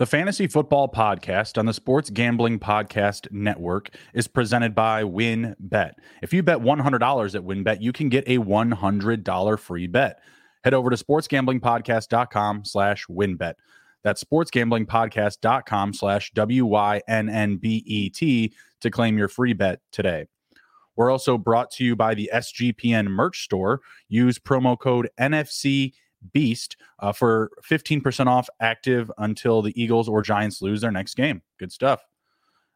The Fantasy Football Podcast on the Sports Gambling Podcast Network is presented by WynnBET. If you bet $100 at WynnBET, you can get a $100 free bet. Head over to sportsgamblingpodcast.com slash wynnbet. That's sportsgamblingpodcast.com slash W-Y-N-N-B-E-T to claim your free bet today. We're also brought to you by the SGPN merch store. Use promo code NFC Beast uh, for 15% off active until the Eagles or Giants lose their next game. Good stuff.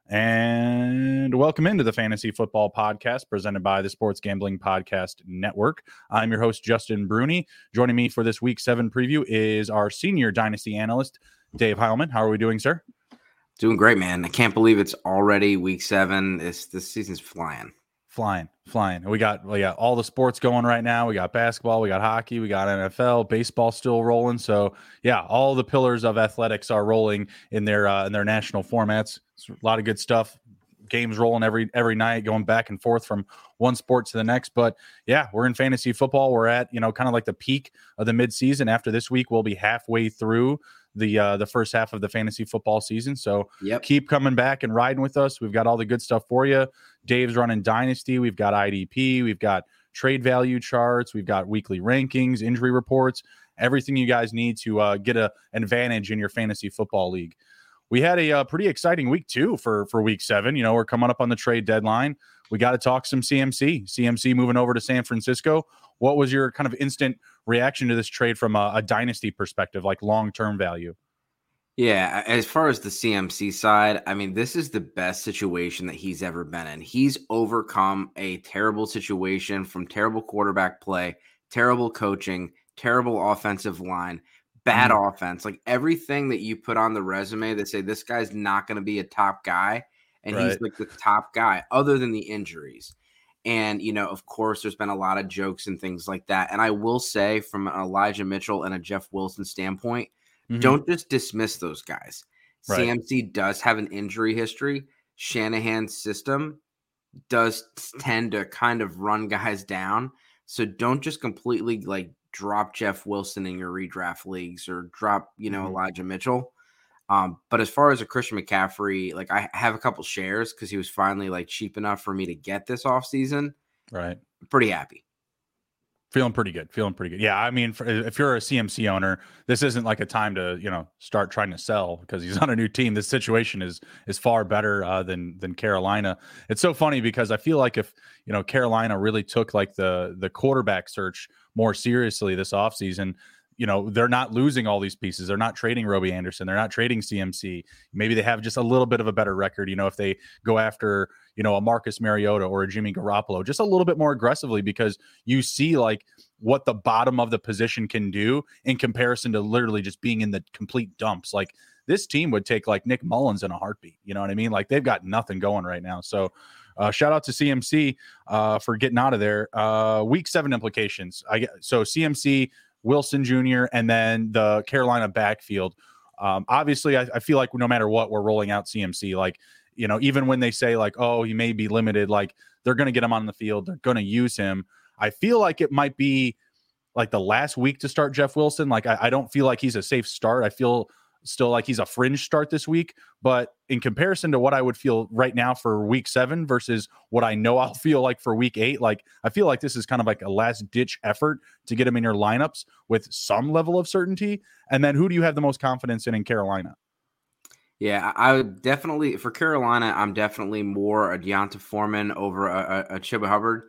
And welcome into the Fantasy Football Podcast presented by the Sports Gambling Podcast Network. I'm your host, Justin Bruni. Joining me for this week seven preview is our senior dynasty analyst, Dave Heilman. How are we doing, sir? Doing great, man. I can't believe it's already week seven. This this season's flying flying, flying. We got we got all the sports going right now. We got basketball, we got hockey, we got NFL, baseball still rolling. So yeah, all the pillars of athletics are rolling in their uh, in their national formats. It's a lot of good stuff. Games rolling every every night, going back and forth from one sport to the next. But yeah, we're in fantasy football. We're at you know kind of like the peak of the midseason. After this week, we'll be halfway through the uh, the first half of the fantasy football season. So yep. keep coming back and riding with us. We've got all the good stuff for you. Dave's running Dynasty. We've got IDP. We've got trade value charts. We've got weekly rankings, injury reports, everything you guys need to uh, get a advantage in your fantasy football league. We had a, uh, pretty exciting week too for for week seven. You know, we're coming up on the trade deadline. We got to talk some CMC. CMC moving over to San Francisco. What was your kind of instant reaction to this trade from a, a dynasty perspective, like long term value? Yeah, as far as the CMC side, I mean, this is the best situation that he's ever been in. He's overcome a terrible situation from terrible quarterback play, terrible coaching, terrible offensive line, bad mm. offense. Like everything that you put on the resume that say this guy's not going to be a top guy, and right. he's like the top guy, other than the injuries. And, you know, of course, there's been a lot of jokes and things like that. And I will say, from an Elijah Mitchell and a Jeff Wilson standpoint, mm-hmm. don't just dismiss those guys. Right. CMC does have an injury history. Shanahan's system does tend to kind of run guys down. So don't just completely like drop Jeff Wilson in your redraft leagues or drop, you know, mm-hmm. Elijah Mitchell. Um, but as far as a Christian McCaffrey, like I have a couple shares because he was finally like cheap enough for me to get this off season. Right. Pretty happy. Feeling pretty good. Feeling pretty good. Yeah. I mean, for, if you're a CMC owner, this isn't like a time to you know start trying to sell because he's on a new team. This situation is is far better uh, than than Carolina. It's so funny because I feel like if you know Carolina really took like the the quarterback search more seriously this offseason, you know they're not losing all these pieces. They're not trading robbie anderson. They're not trading cmc maybe they have just a little bit of a better record. You know if they go after you know a marcus mariota or a jimmy garoppolo just a little bit more aggressively because you see like what the bottom of the position can do in comparison to literally just being in the complete dumps. Like this team would take like nick mullens in a heartbeat. You know what i mean? Like they've got nothing going right now. So uh, shout out to CMC uh, for getting out of there. Uh, week seven implications. I get so CMC Wilson Jr., and then the Carolina backfield. Um, obviously, I, I, feel like no matter what, we're rolling out CMC. Like, you know, even when they say like, oh, he may be limited, like they're going to get him on the field, they're going to use him. I feel like it might be like the last week to start Jeff Wilson. Like, I, I don't feel like he's a safe start. I feel still like he's a fringe start this week. But in comparison to what I would feel right now for week seven versus what I know I'll feel like for week eight, like I feel like this is kind of like a last ditch effort to get him in your lineups with some level of certainty. And then who do you have the most confidence in in Carolina? Yeah, I would definitely for Carolina. I'm definitely more a D'Onta Foreman over a, a, a Hubbard.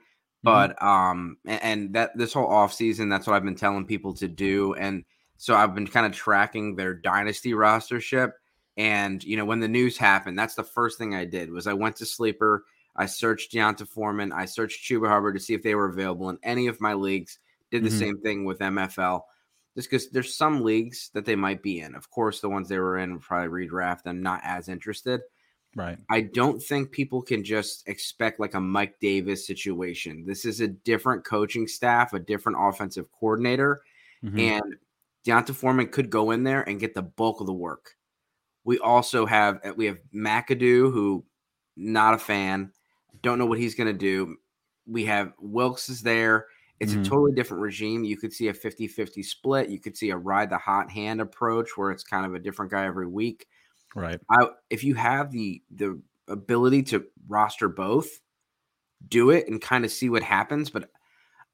Mm-hmm. But um, and, and that this whole off season, that's what I've been telling people to do. And so I've been kind of tracking their dynasty rostership. And you know, when the news happened, that's the first thing I did was I went to Sleeper. I searched D'Onta Foreman. I searched Chuba Hubbard to see if they were available in any of my leagues. Did the mm-hmm. same thing with MFL. Just because there's some leagues that they might be in. Of course, the ones they were in would probably redraft them. Not as interested. Right. I don't think people can just expect like a Mike Davis situation. This is a different coaching staff, a different offensive coordinator, mm-hmm. and D'Onta Foreman could go in there and get the bulk of the work. We also have uh, we have McAdoo, who not a fan, don't know what he's going to do. We have Wilks is there, It's mm-hmm. a totally different regime. You could see a 50 50 split. You could see a ride the hot hand approach where it's kind of a different guy every week. Right. I, if you have the the ability to roster both, do it and kind of see what happens. But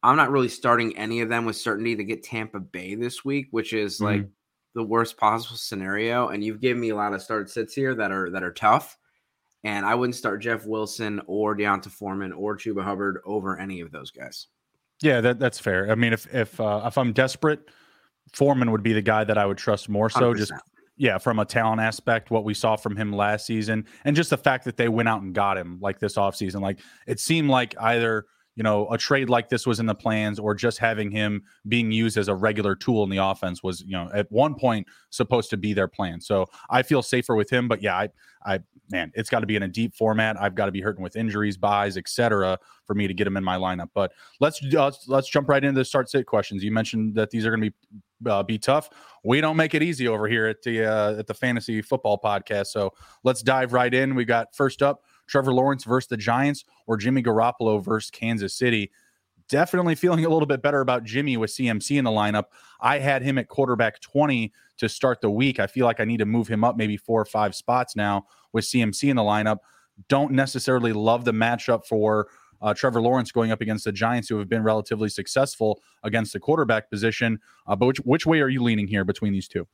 I'm not really starting any of them with certainty to get Tampa Bay this week, which is mm-hmm. like the worst possible scenario. And you've given me a lot of start sits here that are that are tough. And I wouldn't start Jeff Wilson or D'Onta Foreman or Chuba Hubbard over any of those guys. Yeah, that, that's fair. I mean, if if uh, if I'm desperate, Foreman would be the guy that I would trust more. So 100%. just yeah, from a talent aspect, what we saw from him last season, and just the fact that they went out and got him like this offseason. Like it seemed like either you know a trade like this was in the plans or just having him being used as a regular tool in the offense was you know at one point supposed to be their plan. So i feel safer with him but yeah i i man it's got to be in a deep format. I've got to be hurting with injuries buys etc for me to get him in my lineup. But let's uh, let's jump right into the start sit questions. You mentioned that these are going to be uh, be tough. We don't make it easy over here at the uh, at the fantasy football podcast. So let's dive right in. We got first up Trevor Lawrence versus the Giants or Jimmy Garoppolo versus Kansas City. Definitely feeling a little bit better about Jimmy with CMC in the lineup. I had him at quarterback 20 to start the week. I feel like I need to move him up maybe four or five spots now with CMC in the lineup. Don't necessarily love the matchup for uh, Trevor Lawrence going up against the Giants, who have been relatively successful against the quarterback position. Uh, but which, which way are you leaning here between these two?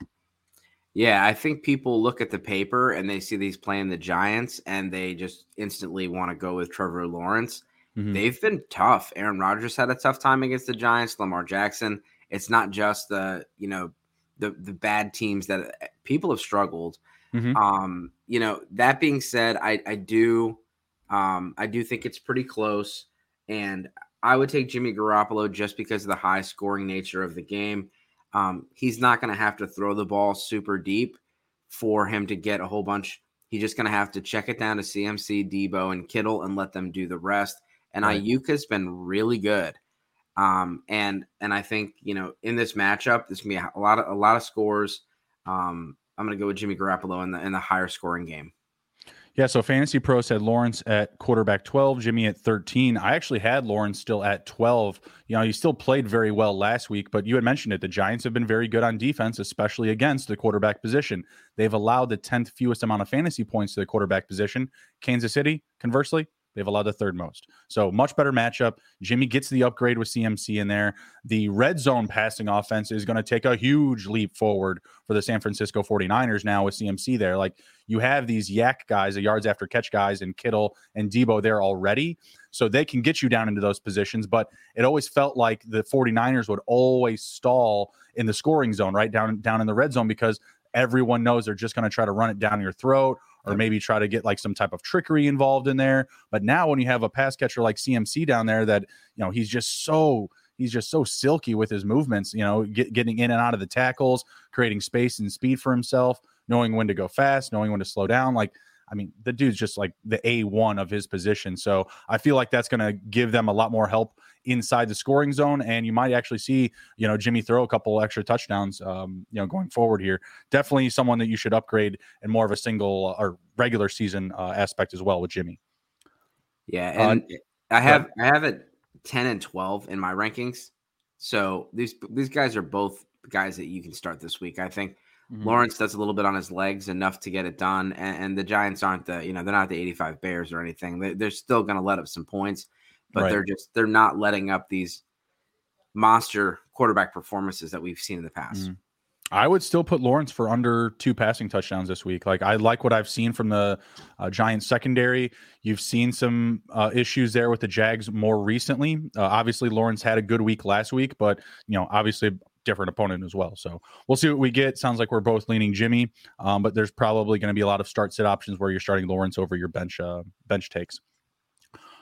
Yeah, I think people look at the paper and they see these playing the Giants and they just instantly want to go with Trevor Lawrence. Mm-hmm. They've been tough. Aaron Rodgers had a tough time against the Giants, Lamar Jackson. It's not just the, you know, the the bad teams that uh, people have struggled. Mm-hmm. Um, you know, that being said, I I do um I do think it's pretty close and I would take Jimmy Garoppolo just because of the high scoring nature of the game. Um, he's not going to have to throw the ball super deep for him to get a whole bunch. He's just going to have to check it down to CMC, Deebo, and Kittle and let them do the rest. And right. Aiyuk has been really good. Um, and and I think you know in this matchup, this gonna be a lot of a lot of scores. Um, I'm gonna go with Jimmy Garoppolo in the in the higher scoring game. Yeah, so Fantasy Pro said Lawrence at quarterback 12, Jimmy at 13. I actually had Lawrence still at 12. You know, he still played very well last week, but you had mentioned it. The Giants have been very good on defense, especially against the quarterback position. They've allowed the 10th fewest amount of fantasy points to the quarterback position. Kansas City, conversely, They've allowed the third most. So much better matchup. Jimmy gets the upgrade with CMC in there. The red zone passing offense is going to take a huge leap forward for the San Francisco 49ers now with CMC there. Like you have these YAC guys, the yards after catch guys, and Kittle and Deebo there already. So they can get you down into those positions. But it always felt like the 49ers would always stall in the scoring zone, right? Down down in the red zone because everyone knows they're just going to try to run it down your throat or maybe try to get like some type of trickery involved in there. But now when you have a pass catcher like CMC down there that, you know, he's just so he's just so silky with his movements, you know, get, getting in and out of the tackles, creating space and speed for himself, knowing when to go fast, knowing when to slow down. Like I mean, the dude's just like the A1 of his position. So I feel like that's going to give them a lot more help inside the scoring zone. And you might actually see, you know, Jimmy throw a couple extra touchdowns, um, you know, going forward here. Definitely someone that you should upgrade in more of a single uh, or regular season uh, aspect as well with Jimmy. Yeah. Uh, and uh, I have, I have it 10 and 12 in my rankings. So these, these guys are both guys that you can start this week. I think Mm-hmm. Lawrence does a little bit on his legs enough to get it done, and, and, the Giants aren't the you know they're not the 85 Bears or anything. They, are still going to let up some points, but right. they're just they're not letting up these monster quarterback performances that we've seen in the past. Mm-hmm. I would still put Lawrence for under two passing touchdowns this week. Like I like what I've seen from the uh, Giants secondary. You've seen some uh, issues there with the Jags more recently. Uh, obviously, Lawrence had a good week last week, but you know, obviously different opponent as well. So we'll see what we get. Sounds like we're both leaning Jimmy, um, but there's probably going to be a lot of start sit options where you're starting Lawrence over your bench uh, bench takes.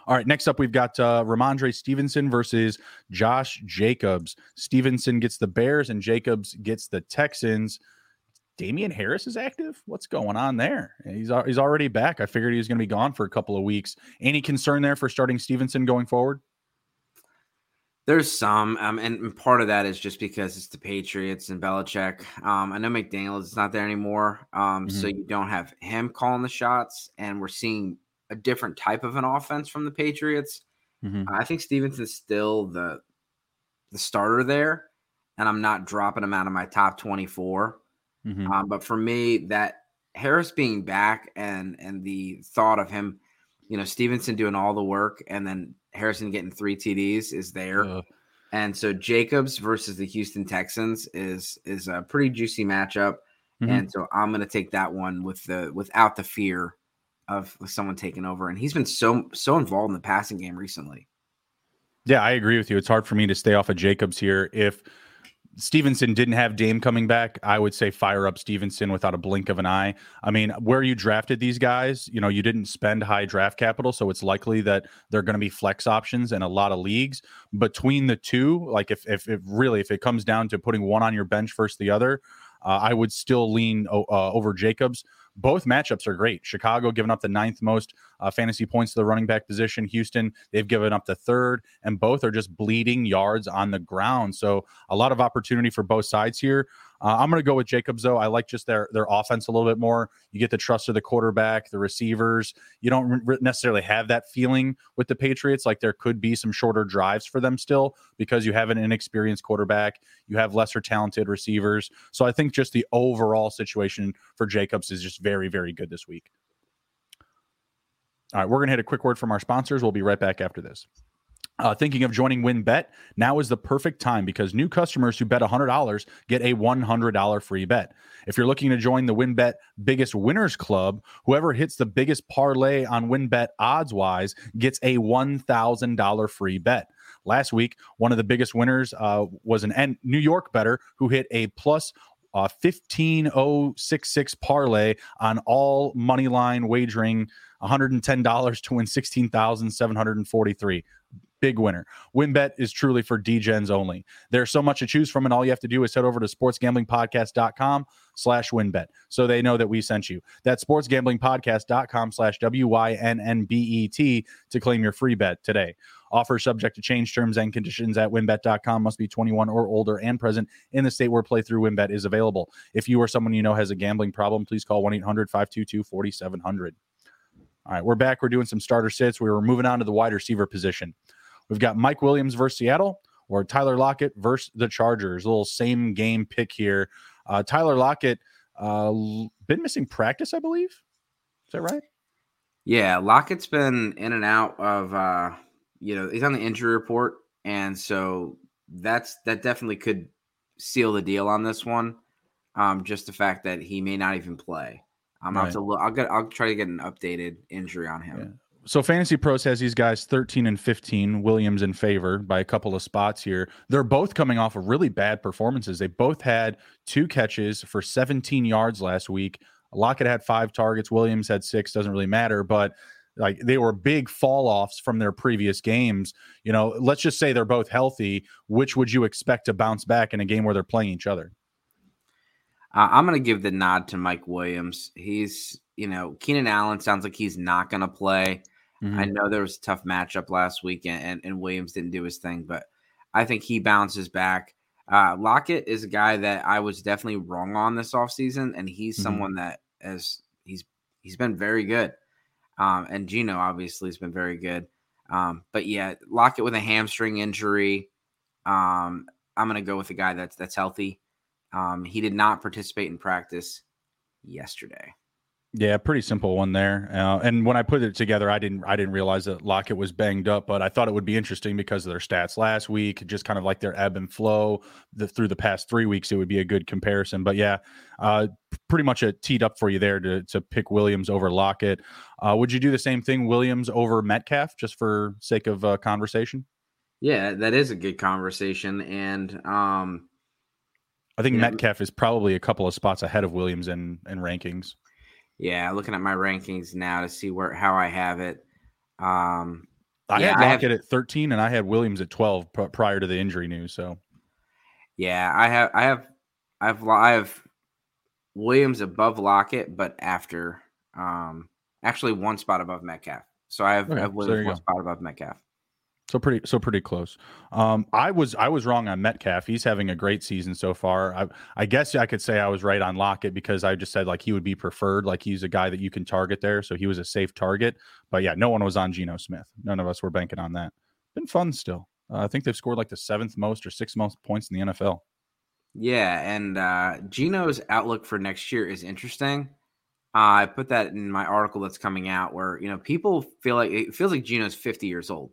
All right, next up we've got uh, Rhamondre Stevenson versus Josh Jacobs. Stevenson gets the Bears and Jacobs gets the Texans. Damien Harris is active. What's going on there? He's he's already back. I figured he was going to be gone for a couple of weeks. Any concern there for starting Stevenson going forward? There's some, um, and part of that is just because it's the Patriots and Belichick. Um, I know McDaniels is not there anymore, um, mm-hmm. so you don't have him calling the shots, and we're seeing a different type of an offense from the Patriots. Mm-hmm. I think Stevenson's still the the starter there, and I'm not dropping him out of my top 24. Mm-hmm. Um, but for me, that Harris being back and and the thought of him, you know, Stevenson doing all the work and then Harrison getting three TDs is there. Uh. And so Jacobs versus the Houston Texans is is a pretty juicy matchup. Mm-hmm. And so I'm going to take that one with the without the fear of someone taking over. And he's been so so involved in the passing game recently. Yeah, I agree with you. It's hard for me to stay off of Jacobs here. If Stevenson didn't have Dame coming back, I would say fire up Stevenson without a blink of an eye. I mean, where you drafted these guys, you know, you didn't spend high draft capital, so it's likely that they're going to be flex options in a lot of leagues. Between the two, like if if, if really if it comes down to putting one on your bench versus the other, uh, I would still lean uh, over Jacobs both matchups are great. Chicago giving up the ninth most uh, fantasy points to the running back position. Houston, they've given up the third, and both are just bleeding yards on the ground. So a lot of opportunity for both sides here. Uh, I'm going to go with Jacobs though. I like just their their offense a little bit more. You get the trust of the quarterback, the receivers. You don't re- necessarily have that feeling with the Patriots. Like there could be some shorter drives for them still because you have an inexperienced quarterback. You have lesser talented receivers. So I think just the overall situation for Jacobs is just very very good this week. All right, we're going to hit a quick word from our sponsors. We'll be right back after this. Uh, thinking of joining WynnBET, now is the perfect time because new customers who bet $100 get a $100 free bet. If you're looking to join the WynnBET Biggest Winners Club, whoever hits the biggest parlay on WynnBET odds wise gets a $1,000 free bet. Last week, one of the biggest winners uh, was an New York bettor who hit a plus uh, 15066 parlay on all money line wagering $110 to win 16743 big winner. WynnBET is truly for DGens only. There's so much to choose from, and all you have to do is head over to sportsgamblingpodcast.com slash wynnbet so they know that we sent you. That's sportsgamblingpodcast.com slash W-Y-N-N-B-E-T to claim your free bet today. Offer subject to change terms and conditions at wynnbet.com. Must be 21 or older and present in the state where playthrough WynnBET is available. If you or someone you know has a gambling problem, please call 1-800-522-4700. All right, we're back. We're doing some starter sits. We were moving on to the wide receiver position. We've got Mike Williams versus Seattle or Tyler Lockett versus the Chargers. A little same game pick here. Uh, Tyler Lockett uh, been missing practice, I believe. Is that right? Yeah, Lockett's been in and out of. Uh, you know, he's on the injury report, and so that's that definitely could seal the deal on this one. Um, just the fact that he may not even play. I'm right. have to look. I'll get. I'll try to get an updated injury on him. Yeah so Fantasy Pros has these guys 13 and 15, Williams in favor by a couple of spots here. They're both coming off of really bad performances. They both had two catches for 17 yards last week. Lockett had five targets, Williams had six, doesn't really matter, but like they were big fall offs from their previous games. You know, let's just say they're both healthy. Which would you expect to bounce back in a game where they're playing each other? Uh, I'm going to give the nod to Mike Williams. He's, you know, Keenan Allen sounds like he's not going to play. Mm-hmm. I know there was a tough matchup last week, and, and Williams didn't do his thing, but I think he bounces back. Uh, Lockett is a guy that I was definitely wrong on this offseason, and he's mm-hmm. someone that has he's he's been very good. Um, and Geno obviously has been very good. Um, but yeah, Lockett with a hamstring injury. Um, I'm gonna go with a guy that's that's healthy. Um, he did not participate in practice yesterday. Yeah, pretty simple one there. Uh, and when I put it together, I didn't I didn't realize that Lockett was banged up, but I thought it would be interesting because of their stats last week, just kind of like their ebb and flow the, through the past three weeks. It would be a good comparison. But yeah, uh, pretty much a teed up for you there to to pick Williams over Lockett. Uh, would you do the same thing, Williams over Metcalf, just for sake of uh, conversation? Yeah, that is a good conversation, and um, I think Metcalf is probably a couple of spots ahead of Williams in in rankings. Yeah, looking at my rankings now to see where how I have it. Um, I yeah, had Lockett have, at 13 and I had Williams at 12 p- prior to the injury news. So, yeah, I have, I have, I have, I have Williams above Lockett, but after, um, actually one spot above Metcalf. So I have, okay, I have Williams one go. spot above Metcalf. So pretty, so pretty close. Um, I was, I was wrong on Metcalf. He's having a great season so far. I, I guess I could say I was right on Lockett because I just said like he would be preferred. Like he's a guy that you can target there, so he was a safe target. But yeah, no one was on Geno Smith. None of us were banking on that. Been fun still. Uh, I think they've scored like the seventh most or sixth most points in the NFL. Yeah, and uh, Geno's outlook for next year is interesting. Uh, I put that in my article that's coming out, where you know people feel like it feels like Geno's 50 years old.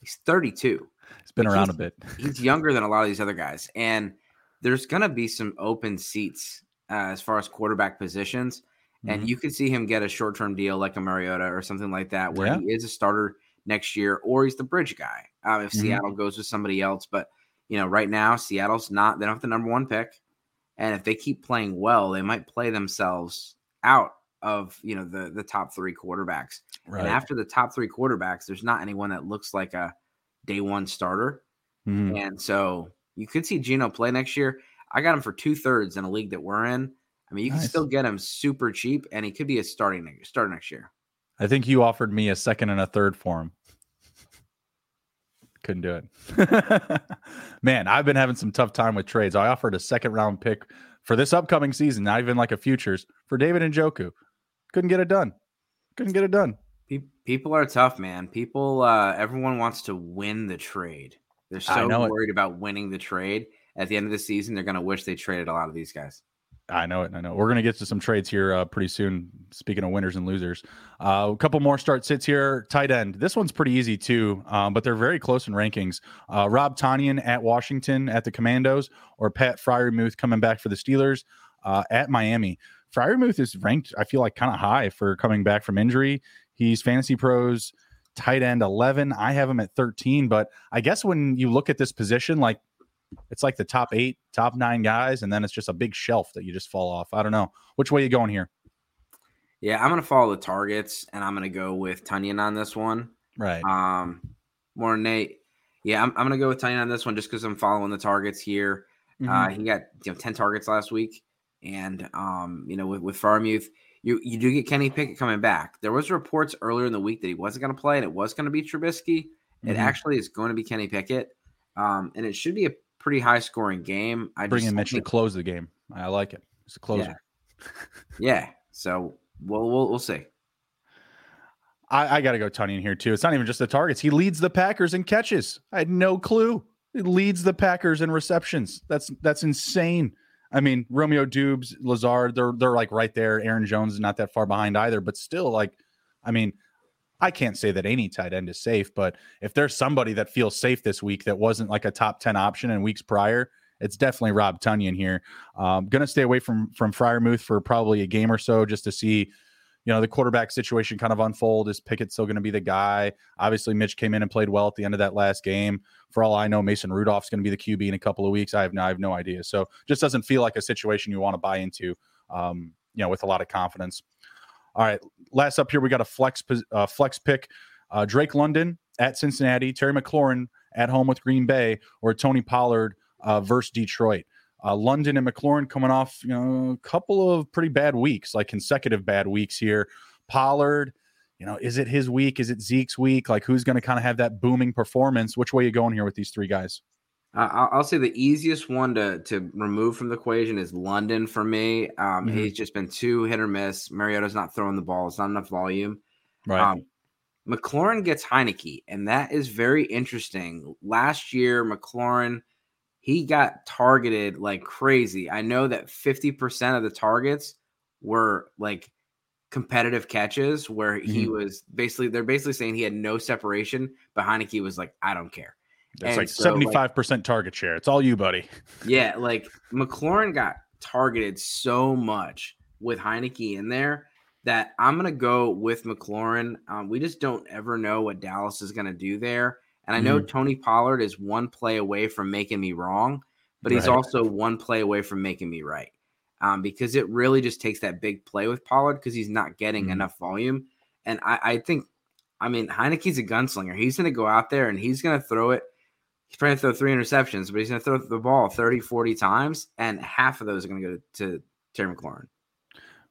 He's 32. He's been like around a bit. he's younger than a lot of these other guys, and there's going to be some open seats uh, as far as quarterback positions. And mm-hmm. you could see him get a short term deal like a Mariota or something like that, where yeah. he is a starter next year, or he's the bridge guy um, if mm-hmm. Seattle goes with somebody else. But you know, right now Seattle's not; they don't have the number one pick, and if they keep playing well, they might play themselves out of you know the the top three quarterbacks. Right. And after the top three quarterbacks, there's not anyone that looks like a day one starter. Mm-hmm. And so you could see Geno play next year. I got him for two thirds in a league that we're in. I mean, you nice. can still get him super cheap, and he could be a starting starter next year. I think you offered me a second and a third for him. Couldn't do it. Man, I've been having some tough time with trades. I offered a second round pick for this upcoming season, not even like a futures for David Njoku. Couldn't get it done. Couldn't get it done. People are tough, man. People, uh, everyone wants to win the trade. They're so worried it. about winning the trade. At the end of the season, they're going to wish they traded a lot of these guys. I know it. I know. We're going to get to some trades here uh, pretty soon. Speaking of winners and losers, uh, a couple more start sits here. Tight end. This one's pretty easy too, um, but they're very close in rankings. Uh, Rob Tonyan at Washington at the Commandos, or Pat Freiermuth coming back for the Steelers uh, at Miami. Freiermuth is ranked, I feel like, kind of high for coming back from injury. He's Fantasy Pros tight end 11. I have him at 13, but I guess when you look at this position, like it's like the top eight, top nine guys, and then it's just a big shelf that you just fall off. I don't know. Which way you going here? Yeah, I'm gonna follow the targets and I'm gonna go with Tonyan on this one. Right. Um more Nate. Yeah, I'm, I'm gonna go with Tonyan on this one just because I'm following the targets here. Uh, mm-hmm. Uh he got you know 10 targets last week. And um, you know, with, with Freiermuth, you you do get Kenny Pickett coming back. There was reports earlier in the week that he wasn't gonna play and it was gonna be Trubisky. Mm-hmm. It actually is going to be Kenny Pickett. Um, and it should be a pretty high scoring game. I bring in Mitch to close the game. I like it. It's a closer. Yeah. yeah. So we'll we'll we'll see. I, I got to go Tonyan here too. It's not even just the targets. He leads the Packers in catches. I had no clue. He leads the Packers in receptions. That's that's insane. I mean, Romeo Doubs, Lazard, they're they're like right there. Aaron Jones is not that far behind either, but still, like, I mean, I can't say that any tight end is safe, but if there's somebody that feels safe this week that wasn't like a top 10 option in weeks prior, it's definitely Rob Tonyan here. Um, gonna stay away from from Freiermuth for probably a game or so just to see, you know, the quarterback situation kind of unfold. Is Pickett still going to be the guy? Obviously, Mitch came in and played well at the end of that last game. For all I know, Mason Rudolph's going to be the QB in a couple of weeks. I have no, I have no idea. So just doesn't feel like a situation you want to buy into, um, you know, with a lot of confidence. All right, last up here we got a flex uh, flex pick: uh, Drake London at Cincinnati, Terry McLaurin at home with Green Bay, or Tony Pollard uh, versus Detroit. Uh, London and McLaurin coming off you know a couple of pretty bad weeks, like consecutive bad weeks here. Pollard, you know, is it his week? Is it Zeke's week? Like who's going to kind of have that booming performance? Which way you going here with these three guys? Uh, I'll say the easiest one to to remove from the equation is London for me. Um, mm-hmm. He's just been too hit or miss. Mariota's not throwing the ball; it's not enough volume. Right. Um, McLaurin gets Heinicke, and that is very interesting. Last year, McLaurin he got targeted like crazy. I know that fifty percent of the targets were like competitive catches, where mm-hmm. he was basically they're basically saying he had no separation, but Heinicke was like, I don't care. It's like seventy five percent target share. It's all you, buddy. Yeah, like McLaurin got targeted so much with Heinicke in there that I'm gonna go with McLaurin. Um, we just don't ever know what Dallas is gonna do there. And I know mm. Tony Pollard is one play away from making me wrong, but he's right. also one play away from making me right. Um, because it really just takes that big play with Pollard because he's not getting mm. enough volume. And I, I think, I mean, Heinicke's a gunslinger. He's going to go out there and he's going to throw it he's trying to throw three interceptions, but he's going to throw the ball 30, 40 times, and half of those are going to go to Terry McLaurin.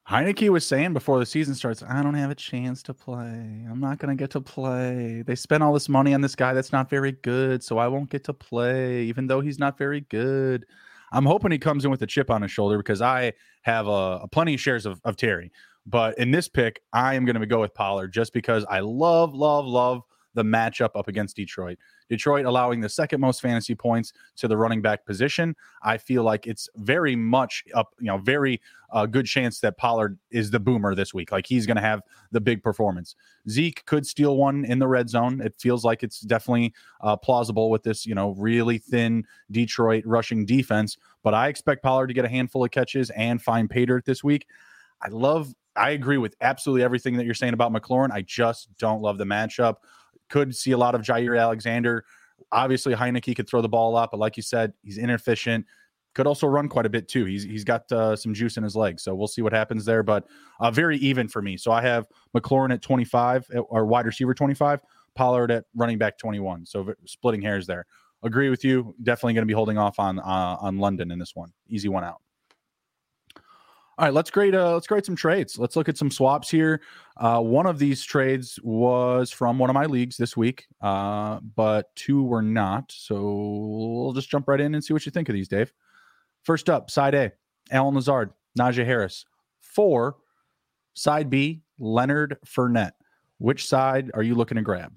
Heinicke was saying before the season starts, I don't have a chance to play. I'm not going to get to play. They spent all this money on this guy that's not very good, so I won't get to play, even though he's not very good. I'm hoping he comes in with a chip on his shoulder because I have a, a plenty of shares of, of Terry. But in this pick, I am going to go with Pollard just because I love, love, love the matchup up against Detroit. Detroit allowing the second most fantasy points to the running back position. I feel like it's very much up, you know, very uh, good chance that Pollard is the boomer this week. Like he's going to have the big performance. Zeke could steal one in the red zone. It feels like it's definitely uh, plausible with this, you know, really thin Detroit rushing defense. But I expect Pollard to get a handful of catches and find pay dirt this week. I love I agree with absolutely everything that you're saying about McLaurin. I just don't love the matchup. Could see a lot of Jaire Alexander. Obviously, Heinicke could throw the ball up, but like you said, he's inefficient. Could also run quite a bit too. He's he's got uh, some juice in his legs, so we'll see what happens there. But uh, very even for me. So I have McLaurin at 25 uh, or wide receiver 25, Pollard at running back 21. So splitting hairs there. Agree with you. Definitely going to be holding off on uh, on London in this one. Easy one out. All right, let's grade. Uh, let's grade some trades. Let's look at some swaps here. Uh, one of these trades was from one of my leagues this week, uh, but two were not. So we'll just jump right in and see what you think of these, Dave. First up, side A, Allen Lazard, Najee Harris. Four, side B, Leonard Fournette. Which side are you looking to grab?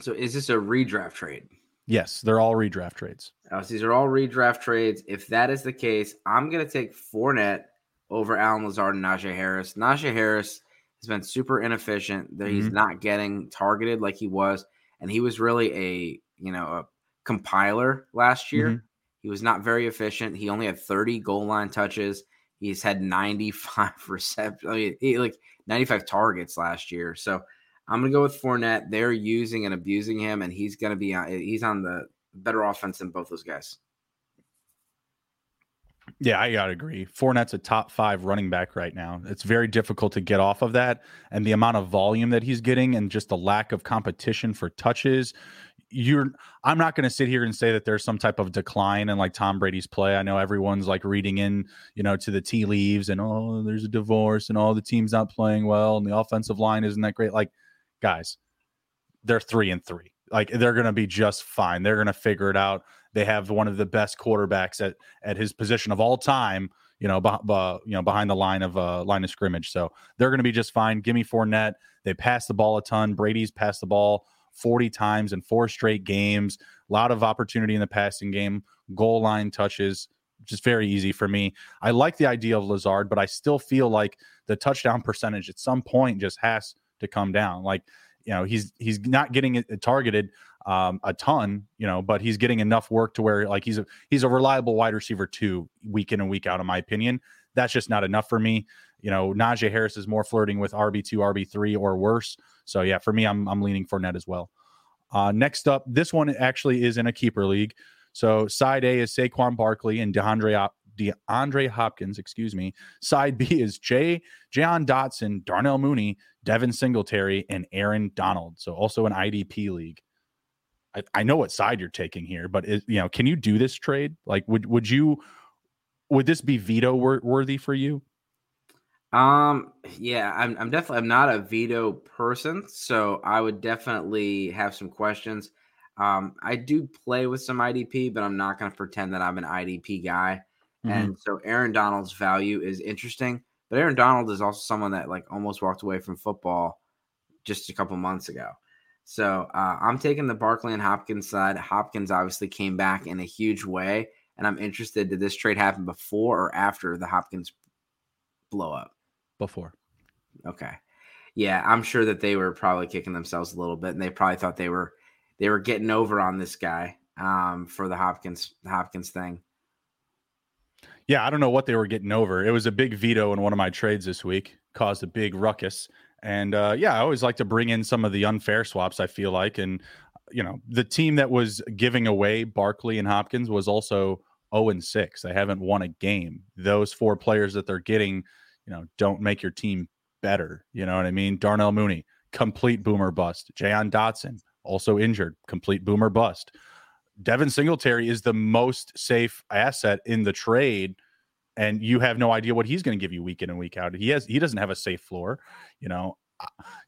So is this a redraft trade? Yes, they're all redraft trades. Oh, so these are all redraft trades. If that is the case, I'm going to take Fournette over Allen Lazard and Najee Harris. Najee Harris has been super inefficient. That mm-hmm. he's not getting targeted like he was, and he was really a you know a compiler last year. Mm-hmm. He was not very efficient. He only had 30 goal line touches. He's had 95 receptions, I mean, he, like 95 targets last year. So I'm gonna go with Fournette. They're using and abusing him, and he's gonna be on. He's on the better offense than both those guys. Yeah, I gotta agree. Fournette's a top five running back right now. It's very difficult to get off of that, and the amount of volume that he's getting, and just the lack of competition for touches. You're, I'm not going to sit here and say that there's some type of decline in like Tom Brady's play. I know everyone's like reading in, you know, to the tea leaves and oh, there's a divorce and all the team's not playing well and the offensive line isn't that great. Like, guys, they're three and three. Like they're going to be just fine. They're going to figure it out. They have one of the best quarterbacks at at his position of all time. You know, you know, behind the line of uh, line of scrimmage. So they're going to be just fine. Give me Fournette. They pass the ball a ton. Brady's passed the ball 40 times in four straight games. A lot of opportunity in the passing game. Goal line touches. Just very easy for me. I like the idea of Lazard, but I still feel like the touchdown percentage at some point just has to come down. Like, you know, he's he's not getting targeted um, a ton, you know, but he's getting enough work to where like he's a he's a reliable wide receiver too, week in and week out, in my opinion. That's just not enough for me. You know, Najee Harris is more flirting with RB two, RB three, or worse. So yeah, for me, I'm I'm leaning Fournette as well. Uh, next up, this one actually is in a keeper league. So side A is Saquon Barkley and DeAndre DeAndre Hopkins, excuse me. Side B is Jay, Jahan Dotson, Darnell Mooney, Devin Singletary, and Aaron Donald. So also an IDP league. I, I know what side you're taking here, but is, you know, can you do this trade? Like, would would you would this be veto wor- worthy for you? Um, yeah, I'm I'm definitely I'm not a veto person, so I would definitely have some questions. Um, I do play with some IDP, but I'm not going to pretend that I'm an IDP guy. Mm-hmm. And so Aaron Donald's value is interesting, but Aaron Donald is also someone that like almost walked away from football just a couple months ago. So uh, I'm taking the Barkley and Hopkins side. Hopkins obviously came back in a huge way, and I'm interested. Did this trade happen before or after the Hopkins blow up? Before. Okay. Yeah, I'm sure that they were probably kicking themselves a little bit, and they probably thought they were they were getting over on this guy um, for the Hopkins the Hopkins thing. Yeah, I don't know what they were getting over. It was a big veto in one of my trades this week, caused a big ruckus. And uh, yeah, I always like to bring in some of the unfair swaps. I feel like, and you know, the team that was giving away Barkley and Hopkins was also 0 and 6. They haven't won a game. Those four players that they're getting, you know, don't make your team better. You know what I mean? Darnell Mooney, complete boomer bust. Jahan Dotson, also injured, complete boomer bust. Devin Singletary is the most safe asset in the trade and you have no idea what he's going to give you week in and week out. He has he doesn't have a safe floor, you know.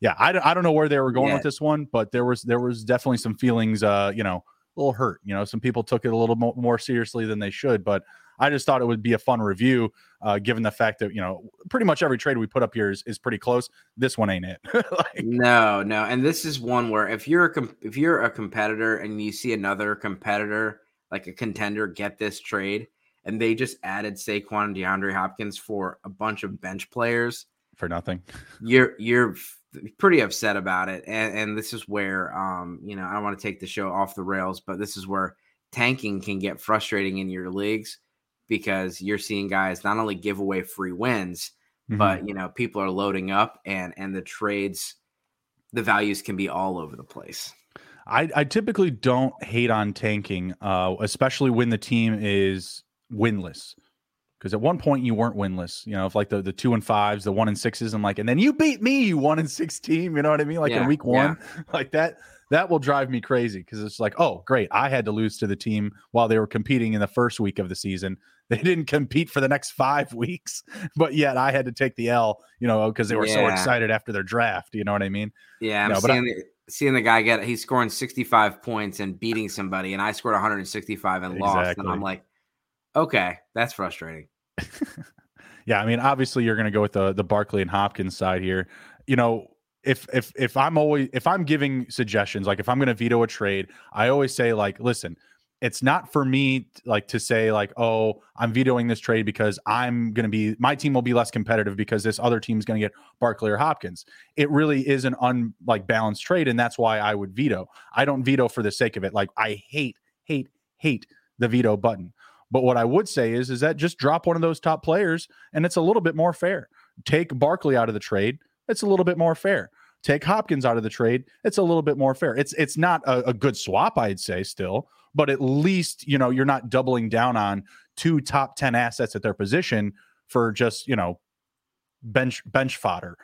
Yeah, I, I don't know where they were going yeah. with this one, but there was there was definitely some feelings, uh, you know, a little hurt. You know, some people took it a little more, more seriously than they should, but I just thought it would be a fun review, uh, given the fact that you know pretty much every trade we put up here is, is pretty close. This one ain't it. like, no, no, and this is one where if you're a com- if you're a competitor and you see another competitor like a contender get this trade, and they just added Saquon and DeAndre Hopkins for a bunch of bench players for nothing. You're you're pretty upset about it, and and this is where um you know I don't want to take the show off the rails, but this is where tanking can get frustrating in your leagues because you're seeing guys not only give away free wins, mm-hmm. but you know people are loading up and and the trades, the values can be all over the place. I, I typically don't hate on tanking, uh, especially when the team is winless. Because at one point you weren't winless, you know, if like the, the two and fives, the one and sixes, and like, and then you beat me, you one and six team, you know what I mean? Like yeah, in week one, yeah. like that, that will drive me crazy because it's like, oh, great, I had to lose to the team while they were competing in the first week of the season. They didn't compete for the next five weeks, but yet I had to take the L, you know, because they were yeah. so excited after their draft. You know what I mean? Yeah, I'm no, seeing, I, the, seeing the guy get he's scoring 65 points and beating somebody, and I scored 165 and exactly. lost, and I'm like, okay, that's frustrating. yeah, I mean, obviously you're going to go with the the Barkley and Hopkins side here. You know, if if if I'm always if I'm giving suggestions, like if I'm going to veto a trade, I always say like, listen, it's not for me like to say like, oh, I'm vetoing this trade because I'm going to be my team will be less competitive because this other team is going to get Barkley or Hopkins. It really is an un like balanced trade, and that's why I would veto. I don't veto for the sake of it. Like I hate hate hate the veto button. But what I would say is, is that just drop one of those top players, and it's a little bit more fair. Take Barkley out of the trade; it's a little bit more fair. Take Hopkins out of the trade; it's a little bit more fair. It's it's not a, a good swap, I'd say, still, but at least you know you're not doubling down on two top ten assets at their position for just you know bench bench fodder.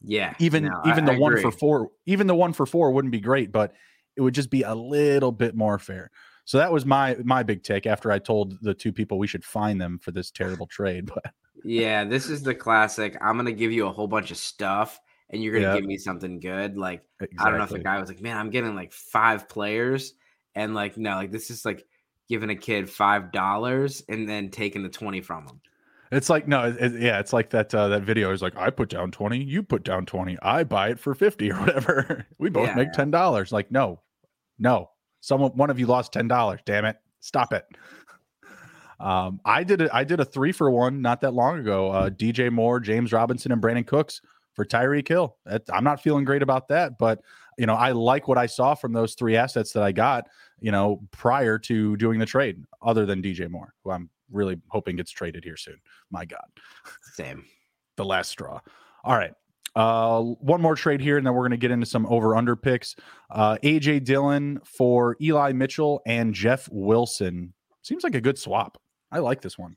Yeah, even no, even I, the I one for four, even the one for four wouldn't be great, but it would just be a little bit more fair. So that was my my big take after I told the two people we should find them for this terrible trade. But yeah, this is the classic. I'm gonna give you a whole bunch of stuff and you're gonna give me something good. Like exactly. I don't know if the guy was like, man, I'm getting like five players, and like no, like this is like giving a kid five dollars and then taking the twenty from him. It's like no, it, yeah, it's like that uh, that video is like I put down twenty, you put down twenty, I buy it for fifty or whatever. we both yeah, make ten dollars. Like no, no, Someone, one of you lost ten dollars. Damn it! Stop it. Um, I did a, I did a three for one not that long ago. Uh, DJ Moore, James Robinson, and Brandin Cooks for Tyreek Hill. I'm not feeling great about that, but you know I like what I saw from those three assets that I got. You know, prior to doing the trade, other than DJ Moore, who I'm really hoping gets traded here soon. My God, same. the last straw. All right. Uh, one more trade here, and then we're going to get into some over under picks. Uh, AJ Dillon for Eli Mitchell and Jeff Wilson seems like a good swap. I like this one.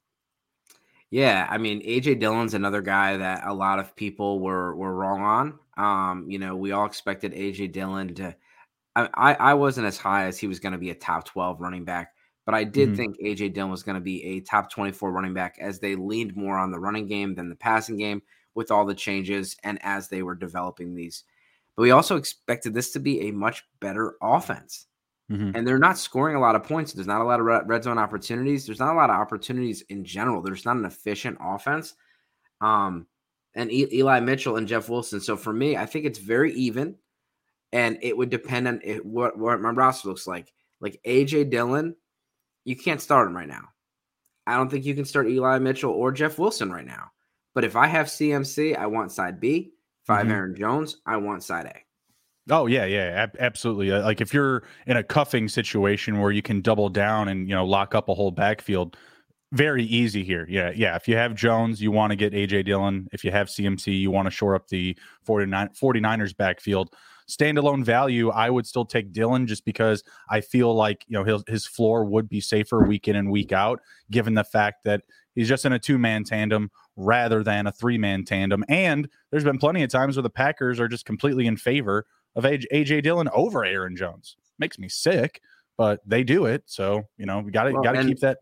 Yeah, I mean AJ Dillon's another guy that a lot of people were were wrong on. Um, you know, we all expected AJ Dillon to. I I wasn't as high as he was going to be a top twelve running back, but I did mm-hmm. think AJ Dillon was going to be a top twenty four running back as they leaned more on the running game than the passing game with all the changes and as they were developing these. But we also expected this to be a much better offense. Mm-hmm. And they're not scoring a lot of points. There's not a lot of red zone opportunities. There's not a lot of opportunities in general. There's not an efficient offense. Um, and e- Eli Mitchell and Jeff Wilson. So for me, I think it's very even, and it would depend on it, what what my roster looks like. Like AJ Dillon, you can't start him right now. I don't think you can start Eli Mitchell or Jeff Wilson right now. But if I have CMC, I want side B. If I have mm-hmm. Aaron Jones, I want side A. Oh yeah, yeah, ab- absolutely. Uh, like if you're in a cuffing situation where you can double down and you know lock up a whole backfield, very easy here. Yeah, yeah. If you have Jones, you want to get AJ Dillon. If you have CMC, you want to shore up the 49 49ers backfield. Standalone value, I would still take Dillon just because I feel like you know his his floor would be safer week in and week out, given the fact that he's just in a two man tandem rather than a three man tandem. And there's been plenty of times where the Packers are just completely in favor of AJ Dillon over Aaron Jones. Makes me sick, but they do it. So, you know, we got to well, got to keep that.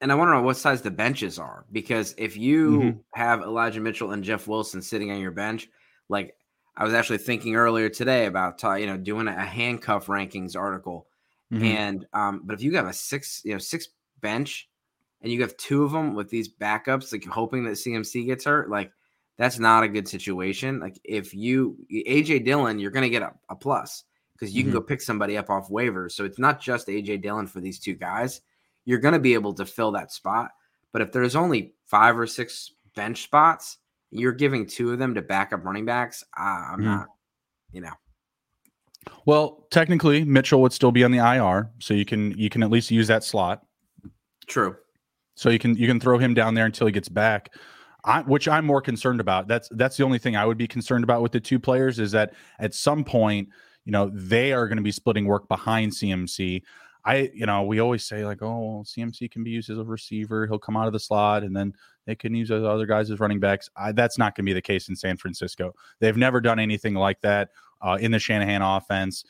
And I want to know what size the benches are because if you mm-hmm. have Elijah Mitchell and Jeff Wilson sitting on your bench, like I was actually thinking earlier today about you know doing a handcuff rankings article, mm-hmm. and um, but if you have a six you know six bench and you have two of them with these backups, like hoping that CMC gets hurt, like that's not a good situation. Like if you AJ Dillon, you're going to get a, a plus because you mm-hmm. can go pick somebody up off waivers. So it's not just AJ Dillon for these two guys. You're going to be able to fill that spot. But if there's only five or six bench spots, you're giving two of them to backup running backs. Uh, I'm mm-hmm. not, you know. Well, technically, Mitchell would still be on the IR, so you can you can at least use that slot. True. So you can you can throw him down there until he gets back. I, which I'm more concerned about. That's that's the only thing I would be concerned about with the two players is that at some point, you know, they are going to be splitting work behind CMC. I, you know, we always say like, oh, CMC can be used as a receiver. He'll come out of the slot, and then they can use those other guys as running backs. I, that's not going to be the case in San Francisco. They've never done anything like that uh, in the Shanahan offense.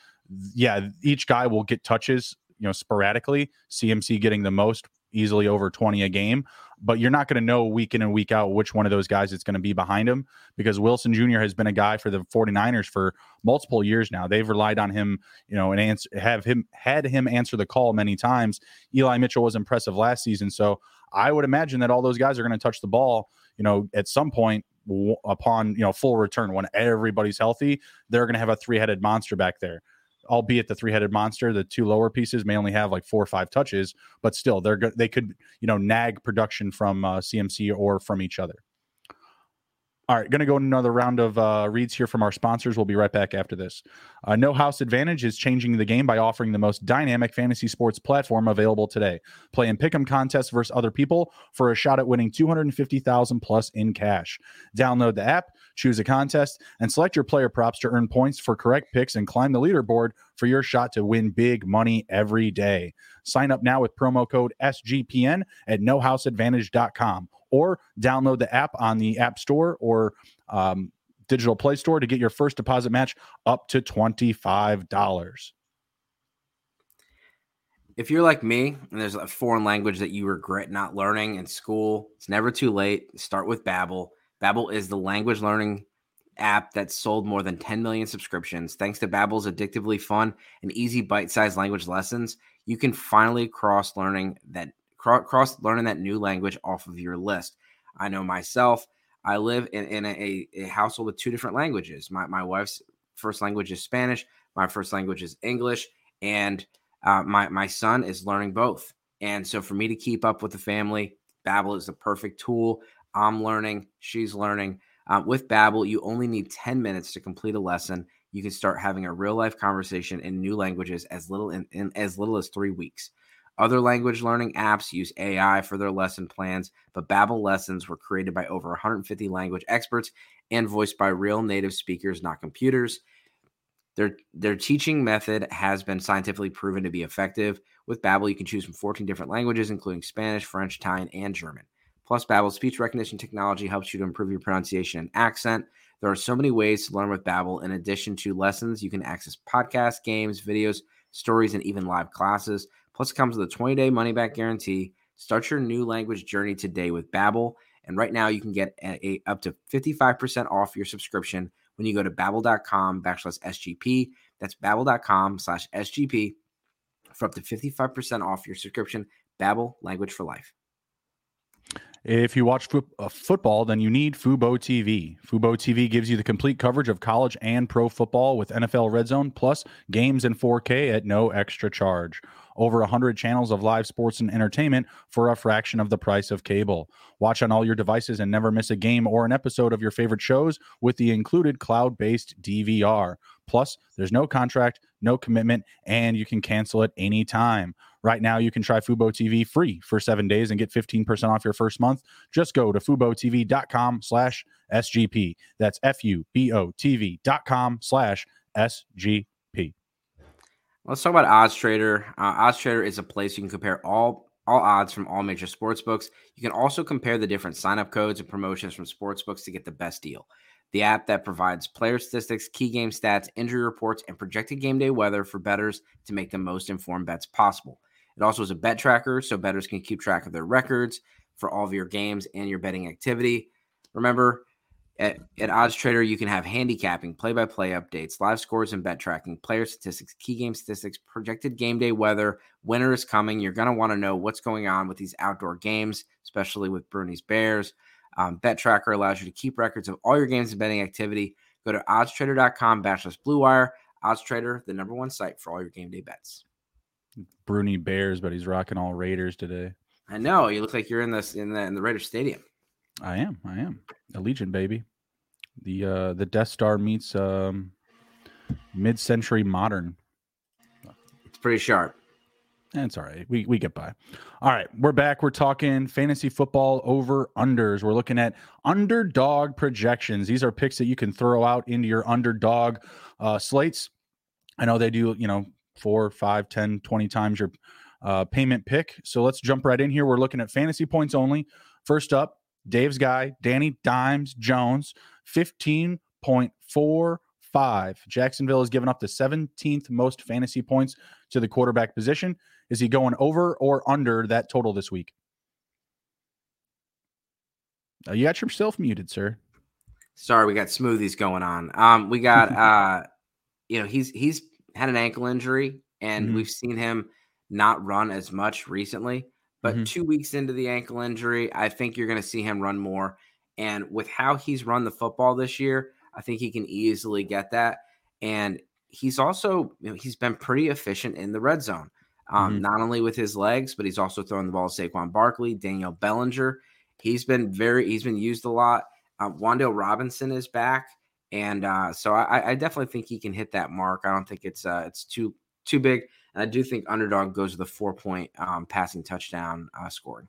Yeah, each guy will get touches, you know, sporadically. CMC getting the most, easily over 20 a game, but you're not going to know week in and week out which one of those guys is going to be behind him because Wilson Jr. has been a guy for the 49ers for multiple years now. They've relied on him, you know, and answer, have him had him answer the call many times. Eli Mitchell was impressive last season, so I would imagine that all those guys are going to touch the ball, you know, at some point upon, you know, full return when everybody's healthy, they're going to have a three-headed monster back there albeit the three-headed monster the two lower pieces may only have like four or five touches but still they're good they could you know nag production from uh, cmc or from each other all right, going to go another round of uh, reads here from our sponsors. We'll be right back after this. Uh, no House Advantage is changing the game by offering the most dynamic fantasy sports platform available today. Play in pick'em contests versus other people for a shot at winning 250,000 plus in cash. Download the app, choose a contest, and select your player props to earn points for correct picks and climb the leaderboard for your shot to win big money every day. Sign up now with promo code SGPN at nohouseadvantage.com or download the app on the App Store or um, Digital Play Store to get your first deposit match up to $25. If you're like me and there's a foreign language that you regret not learning in school, it's never too late. Start with Babbel. Babbel is the language learning app that sold more than 10 million subscriptions. Thanks to Babbel's addictively fun and easy bite-sized language lessons, you can finally cross learning that cross learning that new language off of your list. I know myself, I live in, in a, a household with two different languages. My, my wife's first language is Spanish, my first language is English, and uh, my, my son is learning both. And so for me to keep up with the family, Babbel is the perfect tool. I'm learning, she's learning. Uh, with Babbel, you only need 10 minutes to complete a lesson. You can start having a real life conversation in new languages as little in, in as little as three weeks. Other language learning apps use AI for their lesson plans, but Babbel lessons were created by over 150 language experts and voiced by real native speakers, not computers. Their their teaching method has been scientifically proven to be effective. With Babbel, you can choose from 14 different languages, including Spanish, French, Italian, and German. Plus, Babbel's speech recognition technology helps you to improve your pronunciation and accent. There are so many ways to learn with Babbel. In addition to lessons, you can access podcasts, games, videos, stories, and even live classes. Plus, it comes with a 20-day money-back guarantee. Start your new language journey today with Babbel. And right now, you can get a, a, up to 55% off your subscription when you go to babbel.com backslash SGP. That's babbel.com slash SGP for up to 55% off your subscription. Babbel, language for life. If you watch fo- uh, football, then you need Fubo TV. Fubo TV gives you the complete coverage of college and pro football with NFL Red Zone, plus games in 4K at no extra charge over 100 channels of live sports and entertainment for a fraction of the price of cable. Watch on all your devices and never miss a game or an episode of your favorite shows with the included cloud based DVR. Plus, there's no contract, no commitment, and you can cancel at any anytime. Right now, you can try Fubo TV free for seven days and get 15% off your first month. Just go to FuboTV.com slash SGP. That's F-U-B-O-T-V dot com slash SGP. Let's talk about Odds Trader. Uh, Odds Trader is a place you can compare all all odds from all major sports books. You can also compare the different sign-up codes and promotions from sports books to get the best deal. The app that provides player statistics, key game stats, injury reports, and projected game day weather for bettors to make the most informed bets possible. It also is a bet tracker, so bettors can keep track of their records for all of your games and your betting activity. Remember, At, at Odds Trader, you can have handicapping, play by play updates, live scores and bet tracking, player statistics, key game statistics, projected game day weather. Winter is coming. You're going to want to know what's going on with these outdoor games, especially with Bruni's Bears. Um, bet Tracker allows you to keep records of all your games and betting activity. Go to oddstrader.com backslash blue wire. Odds Trader, the number one site for all your game day bets. Bruni Bears, but he's rocking all Raiders today. I know. You look like you're in this in the in the Raiders Stadium. I am. I am. Allegiant, baby. The uh the Death Star meets um mid-century modern. It's pretty sharp. That's all right. We we get by. All right, we're back. We're talking fantasy football over unders. We're looking at underdog projections. These are picks that you can throw out into your underdog uh, slates. I know they do, you know, four, five, 10, 20 times your uh, payment pick. So let's jump right in here. We're looking at fantasy points only. First up, Dave's guy, Danny Dimes Jones, 15.45. Jacksonville has given up the 17th most fantasy points to the quarterback position. Is he going over or under that total this week? Uh, you got yourself muted, sir. Sorry, we got smoothies going on. Um, we got uh, you know, he's he's had an ankle injury, and mm-hmm. we've seen him not run as much recently. But mm-hmm. two weeks into the ankle injury, I think you're going to see him run more. And with how he's run the football this year, I think he can easily get that. And he's also, you know, he's been pretty efficient in the red zone, um, mm-hmm. not only with his legs, but he's also throwing the ball to Saquon Barkley, Daniel Bellinger. He's been very, he's been used a lot. Wan'Dale Robinson is back, and uh, so I, I, definitely think he can hit that mark. I don't think it's uh, it's too too big. And I do think underdog goes to the four point um, passing touchdown uh, scoring.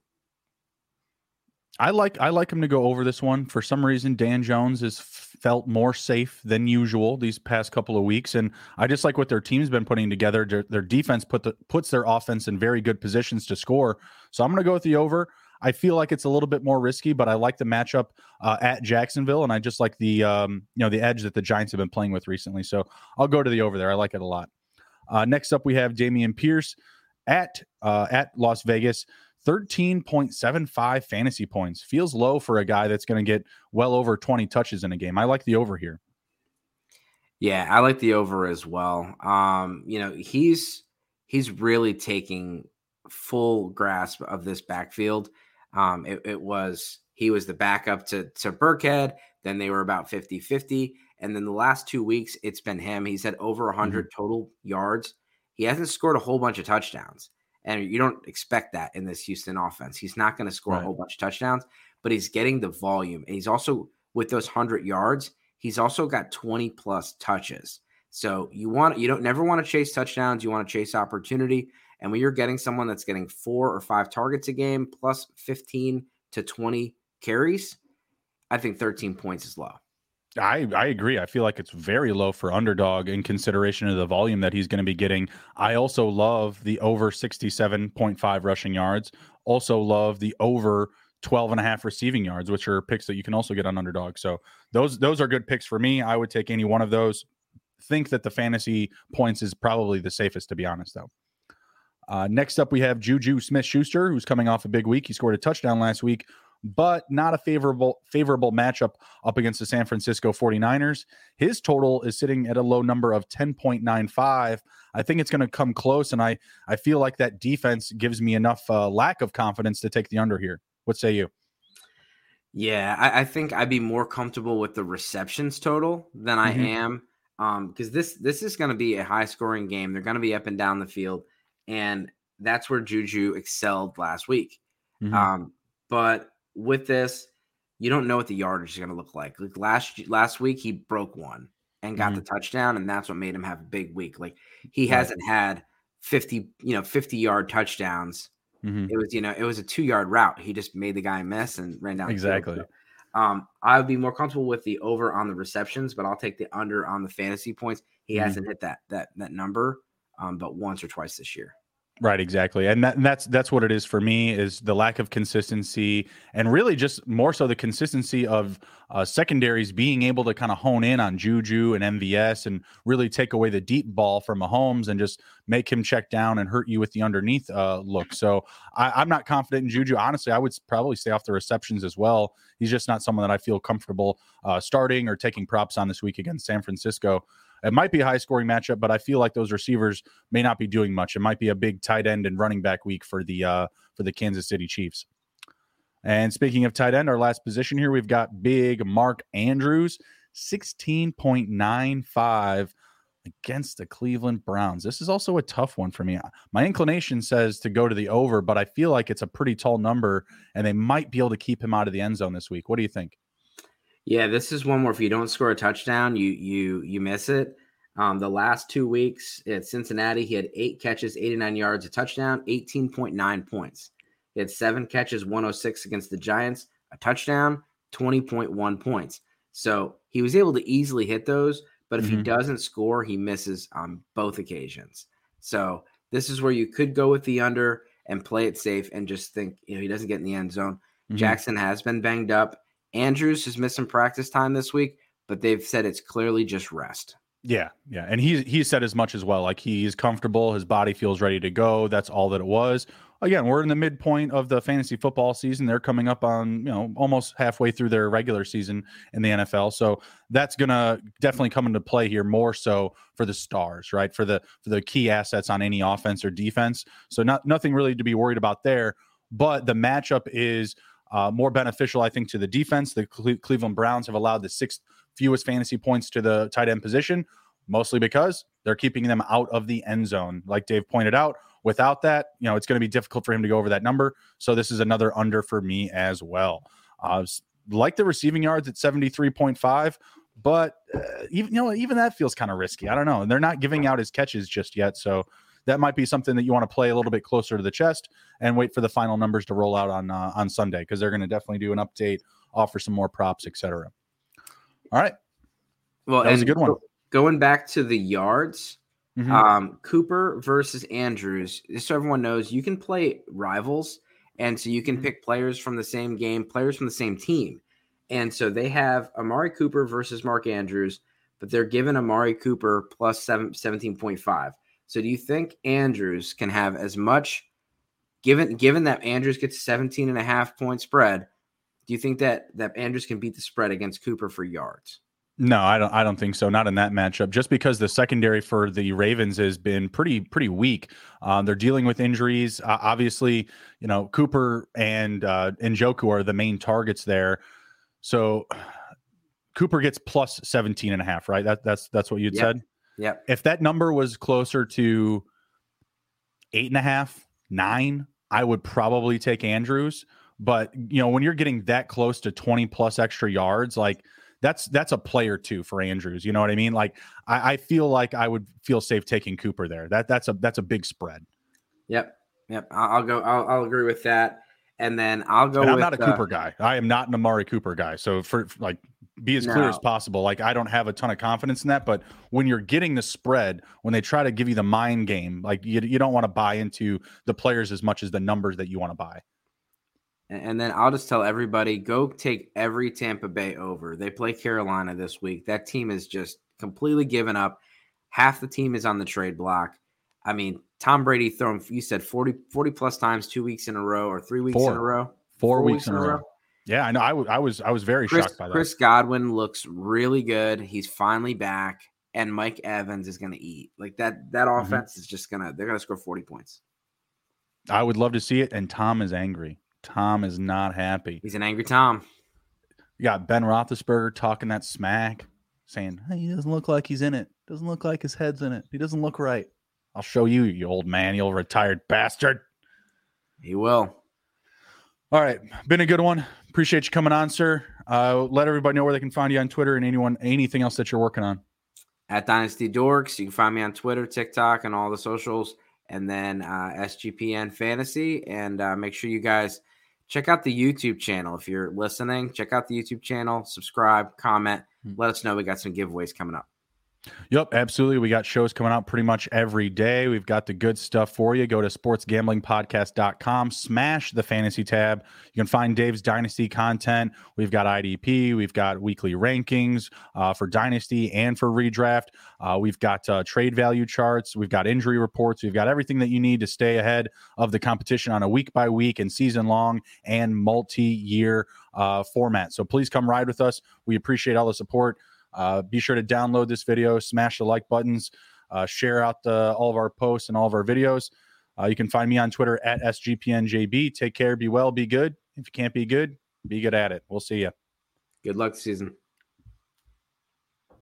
I like I like him to go over this one. For some reason, Dan Jones has felt more safe than usual these past couple of weeks, and I just like what their team's been putting together. Their, their defense put the, puts their offense in very good positions to score. So I'm going to go with the over. I feel like it's a little bit more risky, but I like the matchup uh, at Jacksonville, and I just like the um, you know the edge that the Giants have been playing with recently. So I'll go to the over there. I like it a lot. Uh, next up, we have Dameon Pierce at uh, at Las Vegas. 13.75 fantasy points feels low for a guy that's going to get well over 20 touches in a game. I like the over here. Yeah, I like the over as well. Um, you know, he's he's really taking full grasp of this backfield. Um, it, it was he was the backup to to Burkhead. Then they were about 50 50. And then the last two weeks, it's been him. He's had over 100 mm-hmm. total yards. He hasn't scored a whole bunch of touchdowns. And you don't expect that in this Houston offense. He's not going to score right. a whole bunch of touchdowns, but he's getting the volume. And he's also, with those 100 yards, he's also got 20 plus touches. So you want, you don't never want to chase touchdowns. You want to chase opportunity. And when you're getting someone that's getting four or five targets a game plus 15 to 20 carries, I think 13 points is low. I, I agree. I feel like it's very low for underdog in consideration of the volume that he's going to be getting. I also love the over 67.5 rushing yards. Also love the over 12 and a half receiving yards, which are picks that you can also get on underdog. So those those are good picks for me. I would take any one of those. Think that the fantasy points is probably the safest, to be honest, though. Uh, next up, we have Juju Smith Schuster, who's coming off a big week. He scored a touchdown last week but not a favorable favorable matchup up against the San Francisco 49ers. His total is sitting at a low number of 10.95. I think it's going to come close and I I feel like that defense gives me enough uh, lack of confidence to take the under here. What say you? Yeah, I, I think I'd be more comfortable with the receptions total than I mm-hmm. am um because this this is going to be a high scoring game. They're going to be up and down the field and that's where Juju excelled last week. Mm-hmm. Um but with this, you don't know what the yardage is going to look like. Like last last week, he broke one and got mm-hmm. the touchdown, and that's what made him have a big week. Like he right. hasn't had fifty, you know, fifty yard touchdowns. Mm-hmm. It was, you know, it was a two yard route. He just made the guy miss and ran down. Exactly. Um, I would be more comfortable with the over on the receptions, but I'll take the under on the fantasy points. He mm-hmm. hasn't hit that that that number, um, but once or twice this year. Right, exactly, and, that, and that's that's what it is for me is the lack of consistency, and really just more so the consistency of uh, secondaries being able to kind of hone in on Juju and MVS and really take away the deep ball from Mahomes and just make him check down and hurt you with the underneath uh, look. So I, am not confident in Juju. Honestly, I would probably stay off the receptions as well. He's just not someone that I feel comfortable uh, starting or taking props on this week against San Francisco. It might be a high scoring matchup, but I feel like those receivers may not be doing much. It might be a big tight end and running back week for the uh, for the Kansas City Chiefs. And speaking of tight end, our last position here, we've got big Mark Andrews, 16.95 against the Cleveland Browns. This is also a tough one for me. My inclination says to go to the over, but I feel like it's a pretty tall number and they might be able to keep him out of the end zone this week. What do you think? Yeah, this is one where if you don't score a touchdown, you you you miss it. Um, the last two weeks at Cincinnati, he had eight catches, 89 yards, a touchdown, 18.9 points. He had seven catches, 106 against the Giants, a touchdown, 20.1 points. So he was able to easily hit those, but if mm-hmm. he doesn't score, he misses on both occasions. So this is where you could go with the under and play it safe and just think, you know, he doesn't get in the end zone. Mm-hmm. Jackson has been banged up. Andrews missed some practice time this week, but they've said it's clearly just rest. Yeah, yeah, and he he said as much as well. Like he's comfortable, his body feels ready to go. That's all that it was. Again, we're in the midpoint of the fantasy football season. They're coming up on you know almost halfway through their regular season in the NFL. So that's gonna definitely come into play here more so for the stars, right? For the for the key assets on any offense or defense. So not nothing really to be worried about there. But the matchup is uh, more beneficial, I think, to the defense. The Cle- Cleveland Browns have allowed the sixth fewest fantasy points to the tight end position, mostly because they're keeping them out of the end zone. Like Dave pointed out, without that, you know, it's going to be difficult for him to go over that number. So this is another under for me as well. Uh, like the receiving yards at 73.5, but uh, even you know even that feels kind of risky. I don't know. And they're not giving out his catches just yet, so that might be something that you want to play a little bit closer to the chest and wait for the final numbers to roll out on uh, on Sunday because they're going to definitely do an update, offer some more props, etc. All right. Well, that was a good one. Going back to the yards, mm-hmm. um, Cooper versus Andrews. Just so everyone knows, you can play rivals, and so you can mm-hmm. pick players from the same game, players from the same team. And so they have Amari Cooper versus Mark Andrews, but they're given Amari Cooper plus seven, 17.5. So do you think Andrews can have as much given given that Andrews gets 17 and a half point spread, do you think that that Andrews can beat the spread against Cooper for yards? No, I don't. I don't think so. Not in that matchup. Just because the secondary for the Ravens has been pretty pretty weak. Um, they're dealing with injuries. Uh, obviously, you know Cooper and uh, Njoku are the main targets there. So Cooper gets plus 17 and a half, right? That that's that's what you'd yep. said. Yeah. If that number was closer to eight and a half, nine, I would probably take Andrews. But you know, when you're getting that close to 20 plus extra yards, like that's that's a player too for Andrews. You know what I mean? Like I, I feel like I would feel safe taking Cooper there. That that's a that's a big spread. Yep. Yep. I'll, I'll go. I'll, I'll, agree with that. And then I'll go. And I'm with, not a Cooper uh, guy. I am not an Amari Cooper guy. So for like be as no. clear as possible. Like I don't have a ton of confidence in that, but when you're getting the spread, when they try to give you the mind game, like you, you don't want to buy into the players as much as the numbers that you want to buy. And then I'll just tell everybody go take every Tampa Bay over. They play Carolina this week. That team is just completely given up. Half the team is on the trade block. I mean, Tom Brady thrown, you said 40, 40 plus times two weeks in a row or three weeks Four. in a row. Four, Four weeks, weeks, in a row. row. Yeah, I know. I, w- I was I was very Chris, shocked by that. Chris Godwin looks really good. He's finally back, and Mike Evans is going to eat like that. That mm-hmm. offense mm-hmm. is just gonna they're gonna score forty points. I would love to see it, and Tom is angry. Tom is not happy. He's an angry Tom. You got Ben Roethlisberger talking that smack, saying hey, he doesn't look like he's in it. Doesn't look like his head's in it. He doesn't look right. I'll show you, you old man, you old retired bastard. He will. All right, been a good one. Appreciate you coming on, sir. Uh, let everybody know where they can find you on Twitter and anyone anything else that you're working on. At Dynasty Dorks, you can find me on Twitter, TikTok, and all the socials, and then uh, SGPN Fantasy. And uh, make sure you guys check out the YouTube channel if you're listening. Check out the YouTube channel, subscribe, comment, mm-hmm. let us know we got some giveaways coming up. Yep, absolutely. We got shows coming out pretty much every day. We've got the good stuff for you. Go to sportsgamblingpodcast.com, smash the fantasy tab. You can find Dave's Dynasty content. We've got IDP, we've got weekly rankings uh, for Dynasty and for redraft. Uh, we've got uh, trade value charts, we've got injury reports, we've got everything that you need to stay ahead of the competition on a week by week and season long and multi year uh, format. So please come ride with us. We appreciate all the support. Uh, be sure to download this video, smash the like buttons, uh, share out the, all of our posts and all of our videos. Uh, you can find me on Twitter at SGPNJB. Take care, be well, be good. If you can't be good, be good at it. We'll see you. Good luck season.